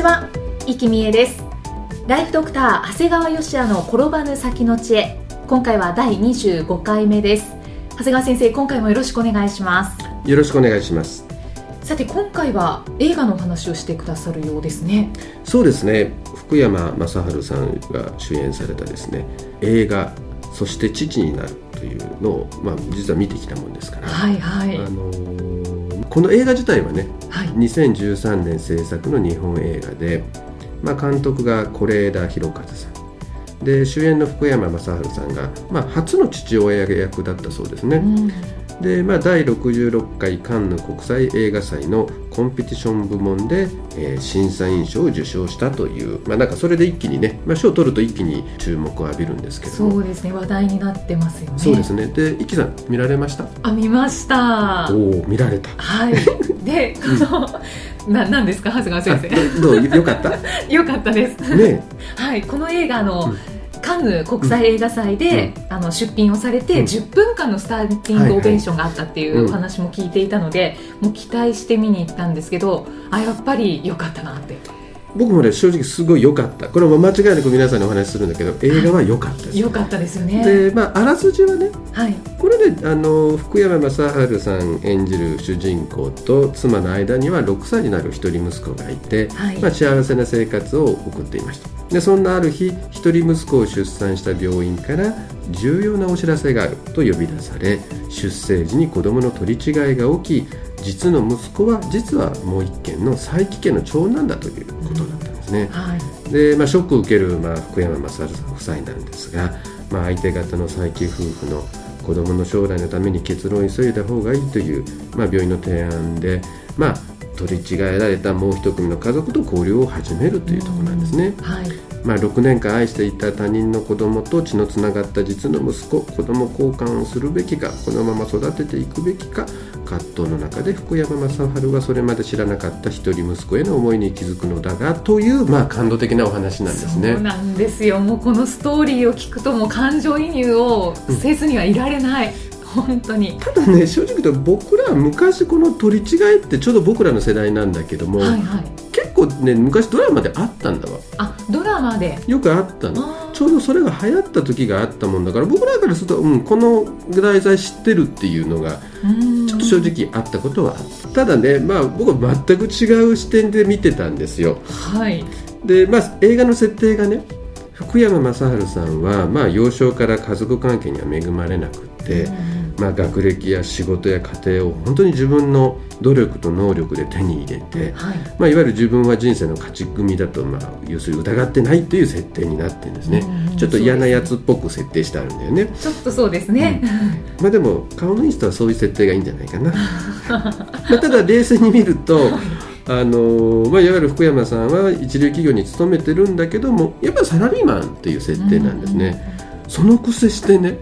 ちは、生きみえです。ライフドクター長谷川芳也の転ばぬ先の知恵。今回は第25回目です。長谷川先生今回もよろしくお願いします。よろしくお願いします。さて今回は映画のお話をしてくださるようですね。そうですね。福山雅治さんが主演されたですね。映画「そして父になる」というのを、まあ、実は見てきたもんですから、はいはい、あのーこの映画自体はね、はい。2013年制作の日本映画で、まあ、監督が是枝裕和さん。で主演の福山雅治さんが、まあ、初の父親役だったそうですね、うんで、まあ、第66回カンヌ国際映画祭のコンペティション部門で、えー審査員賞を受賞したという、まあ、なんかそれで一気にね、まあ、賞を取ると一気に注目を浴びるんですけども。そうですね話題になってますよね。そうですね。で一輝さん見られました？あ見ました。おお見られた。はい。でこの、ななんですか？長谷川先あどうよかった？生 よかったです。ねはい。この映画あの、うんカンヌ国際映画祭で、あの出品をされて、うん。10分間のスターティングオベーションがあったっていうお話も聞いていたので、もう期待して見に行ったんですけどあやっぱり良かったなって僕もね正直すごい良かった。これも間違いなく皆さんにお話しするんだけど映画は良かったです。良かったですよね。でまああらすじはねはい。これねあの福山雅治さん演じる主人公と妻の間には6歳になる一人息子がいて、はい。まあ、幸せな生活を送っていました。でそんなある日一人息子を出産した病院から重要なお知らせがあると呼び出され出生時に子供の取り違いが起き実の息子は実はもう一軒の佐伯家の長男だということだったんですね、はい。で、まあ、ショックを受ける、まあ、福山雅治さん夫妻なんですが、まあ、相手方の佐伯夫婦の子供の将来のために結論を急いだ方がいいという、まあ、病院の提案で、まあ、取り違えられたもう一組の家族と交流を始めるというところなんですね。はい。まあ、6年間愛していた他人の子供と血のつながった実の息子子供交換をするべきかこのまま育てていくべきか葛藤の中で福山雅治はそれまで知らなかった一人息子への思いに気づくのだがという、まあ、感動的なお話なんですね。そう。なんですよ。もうこのストーリーを聞くともう感情移入をせずにはいられない、本当に。ただね正直言うと僕らは昔この取り違えってちょうど僕らの世代なんだけども、はいはい。結構ね昔ドラマであったんだわ。あドラマで？よくあったの。ちょうどそれが流行った時があったもんだから僕らからすると、うん、この題材知ってるっていうのがうん正直あったことはた。ただねまあ僕は全く違う視点で見てたんですよ。はい。でまあ映画の設定がね福山雅治さんは、まあ、幼少から家族関係には恵まれなくって、まあ、学歴や仕事や家庭を本当に自分の努力と能力で手に入れて、はい。まあ、いわゆる自分は人生の勝ち組だと、まあ、要するに疑ってないという設定になってるんですね、うんちょっと嫌なやつっぽく設定してあるんだよね、ちょっとそうですね、まあでも顔のいい人はそういう設定がいいんじゃないかな。まあただ冷静に見るとあのまあ、いわゆる福山さんは一流企業に勤めてるんだけどもやっぱりサラリーマンっていう設定なんですね、そのくせしてね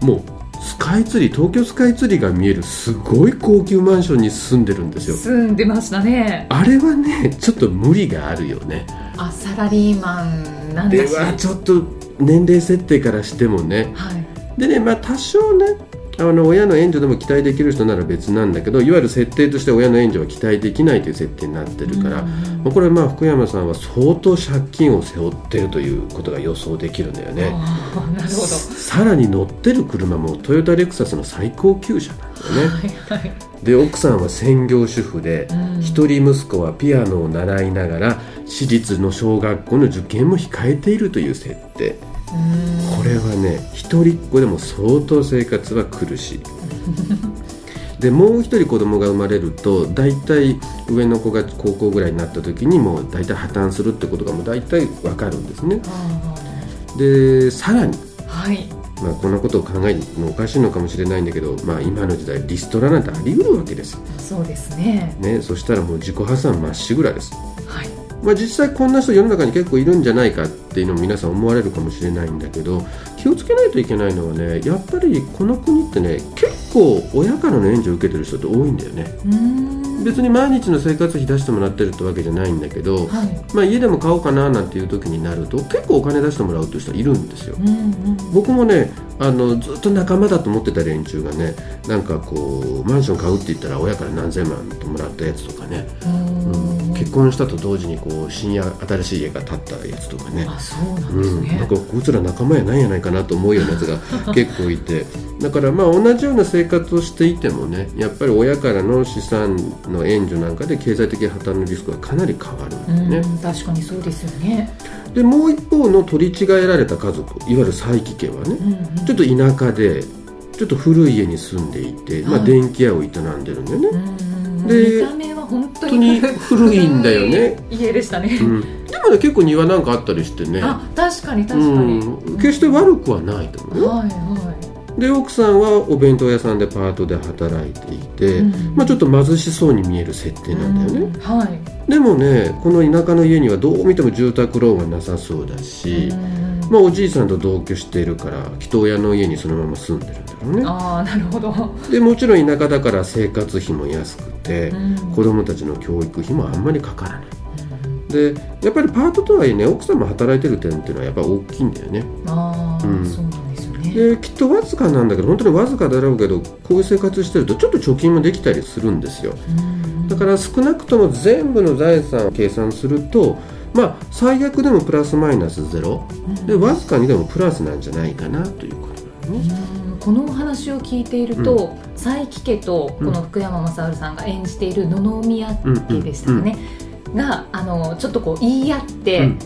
もうスカイツリー東京スカイツリーが見えるすごい高級マンションに住んでるんですよ。住んでましたね。あれはねちょっと無理があるよね。あサラリーマンなんではちょっと年齢設定からしてもね。はい。でねまあ多少ねあの親の援助でも期待できる人なら別なんだけどいわゆる設定として親の援助は期待できないという設定になってるから、これはまあ福山さんは相当借金を背負ってるということが予想できるんだよね。なるほどさらに乗ってる車もトヨタレクサスの最高級車なんだよね。はいはい。で奥さんは専業主婦でうん。一、人息子はピアノを習いながら私立の小学校の受験も控えているという設定。うん。これはね一人っ子でも相当生活は苦しい。でもう一人子供が生まれると大体上の子が高校ぐらいになった時にもう大体破綻するってことがもう大体わかるんですね。あでさらに。ーはいまあ、こんなことを考えるのおかしいのかもしれないんだけど、まあ、今の時代リストラなんてあり得るわけですよ、そうですね。ね、そしたらもう自己破産まっしぐらです、はいまあ、実際こんな人世の中に結構いるんじゃないかっていうのも皆さん思われるかもしれないんだけど気をつけないといけないのはねやっぱりこの国ってね結構親からの援助を受けてる人って多いんだよね。別に毎日の生活費出してもらってるってわけじゃないんだけど、はい。まあ、家でも買おうかななんていう時になると結構お金出してもらうという人いるんですよ。うんうん僕もねあのずっと仲間だと思ってた連中がねなんかこうマンション買うって言ったら親から何千万ともらったやつとかね、うーん結婚したと同時にこう新や新しい家が建ったやつとかね。あそうなんうん、ですね、なんかこいつら仲間やないやないかなと思うようなやつが 結構いて。だからまあ同じような生活をしていてもねやっぱり親からの資産の援助なんかで経済的破綻のリスクがかなり変わるんだよね、うん確かにそうですよね、でもう一方の取り違えられた家族いわゆる佐伯家はねうんうん。ちょっと田舎でちょっと古い家に住んでいて、まあ、はい。電気屋を営んでるんだよね、うんで見た目は本当に古いんだよね。家でしたね、うん、でもね結構庭なんかあったりしてね。あ確かに確かに、うん、決して悪くはないと思うよ、はいはで奥さんはお弁当屋さんでパートで働いていて、い、うん。まあ、ちょっと貧しそうに見える設定なんだよね、うんはい。でもねこの田舎の家にはどう見ても住宅ローンがなさそうだし、うんまあ、おじいさんと同居しているから人親の家にそのまま住んでるんだろうね。ああなるほど、でもちろん田舎だから生活費も安くて、うん。子供たちの教育費もあんまりかからない。でやっぱりパートとはいえね奥さんも働いてる点っていうのはやっぱ大きいんだよね。ああ、うん。そうなんですよね。できっとわずかなんだけど本当にわずかだろうけどこういう生活してるとちょっと貯金もできたりするんですよ。うん。だから少なくとも全部の財産を計算するとまあ最悪でもプラスマイナスゼロ。うん。でわずかにでもプラスなんじゃないかなということなのね。うん。このお話を聞いていると、佐伯家とこの福山雅治さんが演じている野々宮家でしたかね、があのちょっとこう言い合って、うん。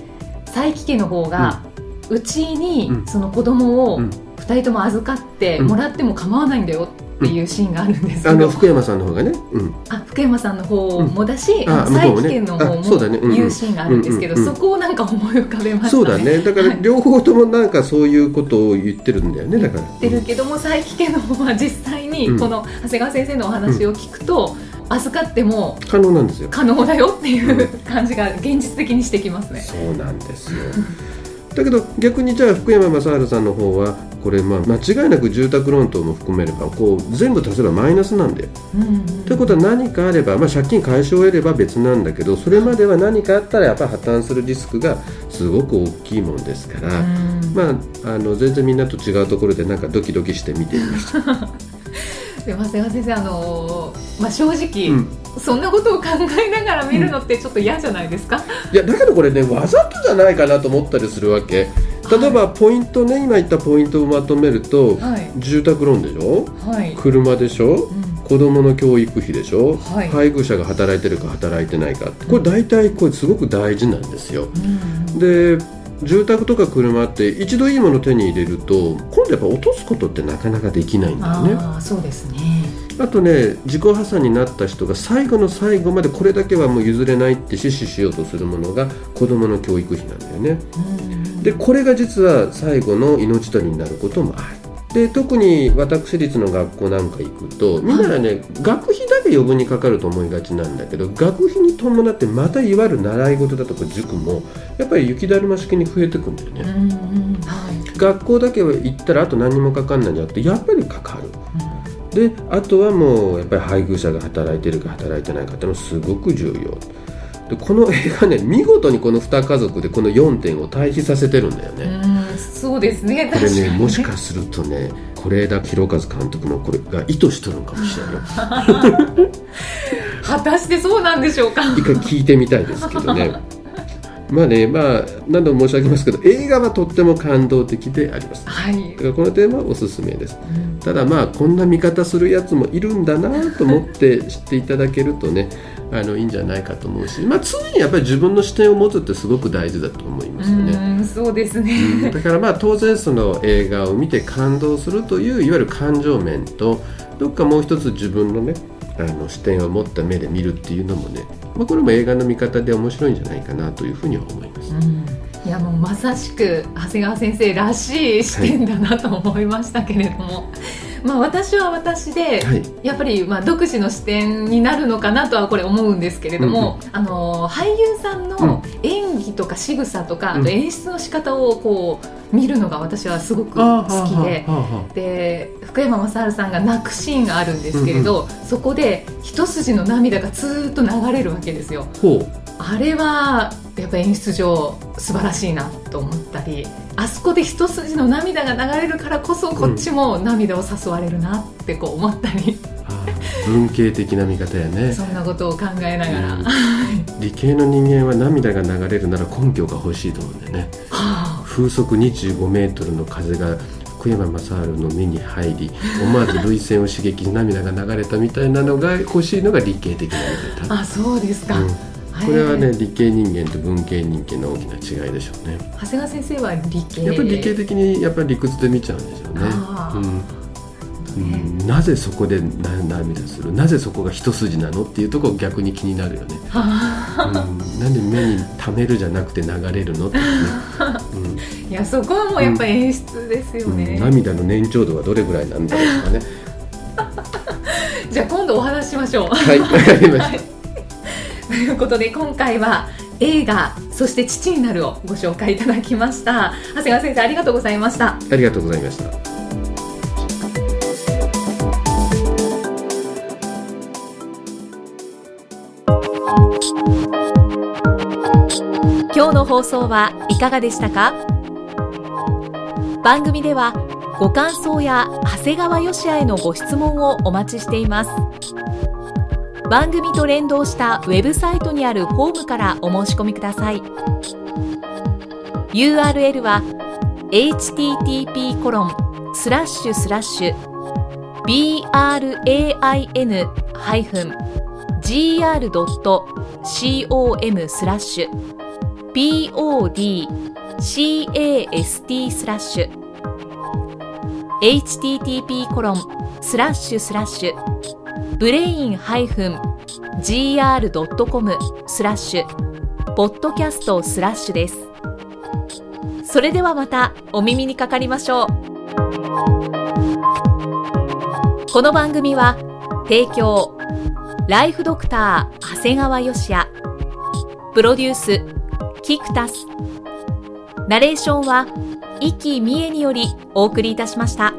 佐伯家の方が、うちにうん。その子供をうん。2人とも預かってうん。もらっても構わないんだよっていうシーンがあるんですけあど、の福山さんの方がね、うん、あ福山さんの方もだし、うん。佐伯向こうもね。家の方あそうだね。うんうん。も言うシーンがあるんですけど、うんうんうん。そこをなんか思い浮かべましたね。そうだね。だからはい。両方ともなんかそういうことを言ってるんだよねだから。言ってるけども佐伯家の方は実際にうん。この長谷川先生のお話を聞くと、預かっても可能なんですよ。可能だよっていう感じが現実的にしてきますね。そうなんですよだけど逆にじゃあ福山雅治さんの方はこれまあ間違いなく住宅ローン等も含めればこう全部足せばマイナスなんだよ。うんうんということは何かあれば、まあ、借金解消を得れば別なんだけどそれまでは何かあったらやっぱり破綻するリスクがすごく大きいもんですから、うんまあ、あの全然みんなと違うところでなんかドキドキして見ていました。でも長谷川先生あのーまあ、正直、うん。そんなことを考えながら見るのってちょっと嫌じゃないですか、いやだけどこれねわざとじゃないかなと思ったりするわけ。例えばポイントね今言ったポイントをまとめると、はい。住宅ローンでしょ？はい、車でしょ？うん。子供の教育費でしょ、はい。配偶者が働いてるか働いてないかこれ大体これすごく大事なんですよ。うん。で住宅とか車って一度いいものを手に入れると今度やっぱ落とすことってなかなかできないんだよね。ああそうですね。あとね自己破産になった人が最後の最後までこれだけはもう譲れないって死守しようとするものが子供の教育費なんだよね。うん。でこれが実は最後の命取りになることもある。で特に私立の学校なんか行くとみんながね、学費余分にかかると思いがちなんだけど学費に伴ってまたいわゆる習い事だとか塾もやっぱり雪だるま式に増えてくんだよね、うんうんはい。学校だけは行ったらあと何もかかんないんじゃなくてやっぱりかかる。であとはもうやっぱり配偶者が働いてるか働いてないかっていうのもすごく重要。でこの映画ね見事にこの2家族でこの4点を対比させてるんだよね、うんそうですねこれねもしかするとね是枝裕和監督のこれが意図しとるのかもしれないよ。果たしてそうなんでしょうか。一回聞いてみたいですけどね。まあねまあ何度も申し上げますけど映画はとっても感動的であります。はい。このテーマはおすすめです。うん。ただまあこんな見方するやつもいるんだなと思って知っていただけるとねあのいいんじゃないかと思うし、まあ、常にやっぱり自分の視点を持つってすごく大事だと思いますよね。うんそうですね。だからまあ当然その映画を見て感動するといういわゆる感情面とどっかもう一つ自分のねあの視点を持った目で見るっていうのもね、まあ、これも映画の見方で面白いんじゃないかなというふうには思います。うん。いやもうまさしく長谷川先生らしい視点だなと思いましたけれども、まあ私は私で、はい。やっぱりまあ独自の視点になるのかなとはこれ思うんですけれども、あの俳優さんの演技とか仕草とか、うん。あと演出の仕方をこう見るのが私はすごく好きで。で福山雅治さんが泣くシーンがあるんですけれど、そこで一筋の涙がずーっと流れるわけですよ。あれはやっぱ演出上素晴らしいなと思ったりあそこで一筋の涙が流れるからこそこっちも涙を誘われるなってこう思ったり、あー文系的な見方やね。そんなことを考えながら、うん。は理系の人間は涙が流れるなら根拠が欲しいと思うんだよね。あ。風速25メートルの風が福山雅治の目に入り 思わず涙腺を刺激し涙が流れたみたいなのが欲しいのが理系的な見方。あそうですか、うん。はいこれはね理系人間と文系人間の大きな違いでしょうね。長谷川先生は理系。やっぱり理系的にやっぱり理屈で見ちゃうんでしょうねうん。うん。なぜそこでな涙するなぜそこが一筋なのっていうところ逆に気になるよね、あうん、なんで目に溜めるじゃなくて流れるのってね、ーいやそこはもうやっぱ演出ですようんね、うん涙の年長度はどれぐらいなんだろうとかねじゃあ今度お話ししましょうはいわかりましたうことで今回は映画「そして父になる」をご紹介いただきました。長谷川先生ありがとうございました。ありがとうございました。今日の放送はいかがでしたか？番組ではご感想や長谷川よしあへのご質問をお待ちしています番組と連動したウェブサイトにあるフォームからお申し込みください。URL は http コロンスラッシュスラッシュ brain-gr.com スラッシュ podcast スラッシュ http コロンスラッシュスラッシュブレイン -gr.com スラッシュポッドキャストスラッシュです。それではまたお耳にかかりましょう。この番組は提供ライフドクター長谷川芳也。プロデュースキクタス。ナレーションは生きみえによりお送りいたしました。